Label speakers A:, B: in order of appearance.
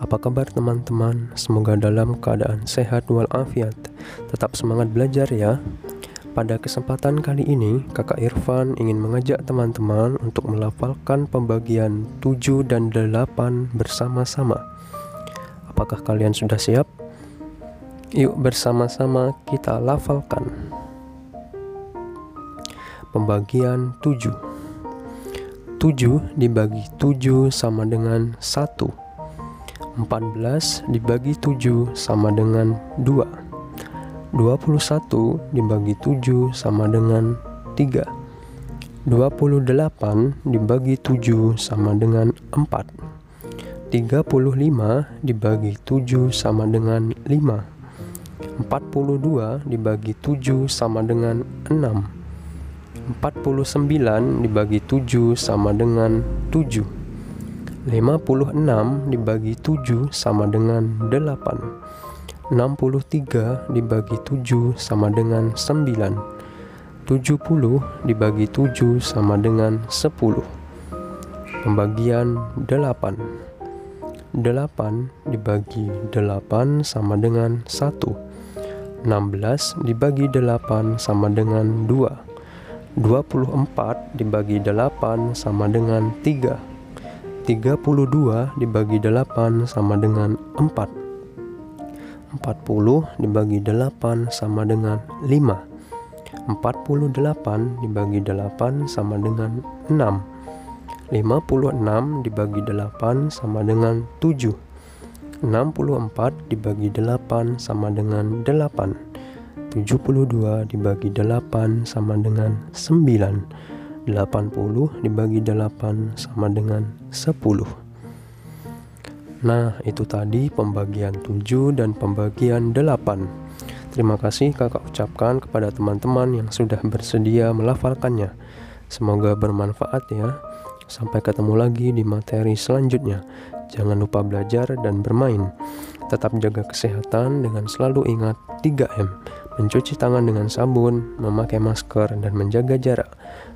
A: Apa kabar teman-teman? Semoga dalam keadaan sehat walafiat. Tetap semangat belajar ya. Pada kesempatan kali ini kakak Irfan ingin mengajak teman-teman Untuk melafalkan pembagian 7 dan 8 bersama-sama. Apakah kalian sudah siap? Yuk bersama-sama kita lafalkan. Pembagian 7 7 dibagi 7 sama dengan 1 14 dibagi 7 sama dengan 2 21 dibagi 7 sama dengan 3 28 dibagi 7 sama dengan 4 35 dibagi 7 sama dengan 5 42 dibagi 7 sama dengan 6 49 dibagi 7 sama dengan 7 56 dibagi 7 sama dengan 8 63 dibagi 7 sama dengan 9 70 dibagi 7 sama dengan 10 Pembagian 8 8 dibagi 8 sama dengan 1 16 dibagi 8 sama dengan 2 24 dibagi 8 sama dengan 3 32 dibagi 8 sama dengan 4 40 dibagi 8 sama dengan 5 48 dibagi 8 sama dengan 6 56 dibagi 8 sama dengan 7 64 dibagi 8 sama dengan 8 72 dibagi 8 sama dengan 9 80 dibagi 8 sama dengan 10 Nah itu tadi pembagian 7 dan pembagian 8 Terima kasih kakak ucapkan kepada teman-teman yang sudah bersedia melafalkannya. Semoga bermanfaat ya. Sampai ketemu lagi di materi selanjutnya. Jangan lupa belajar dan bermain. Tetap jaga kesehatan dengan selalu ingat 3M mencuci tangan dengan sabun, memakai masker, dan menjaga jarak.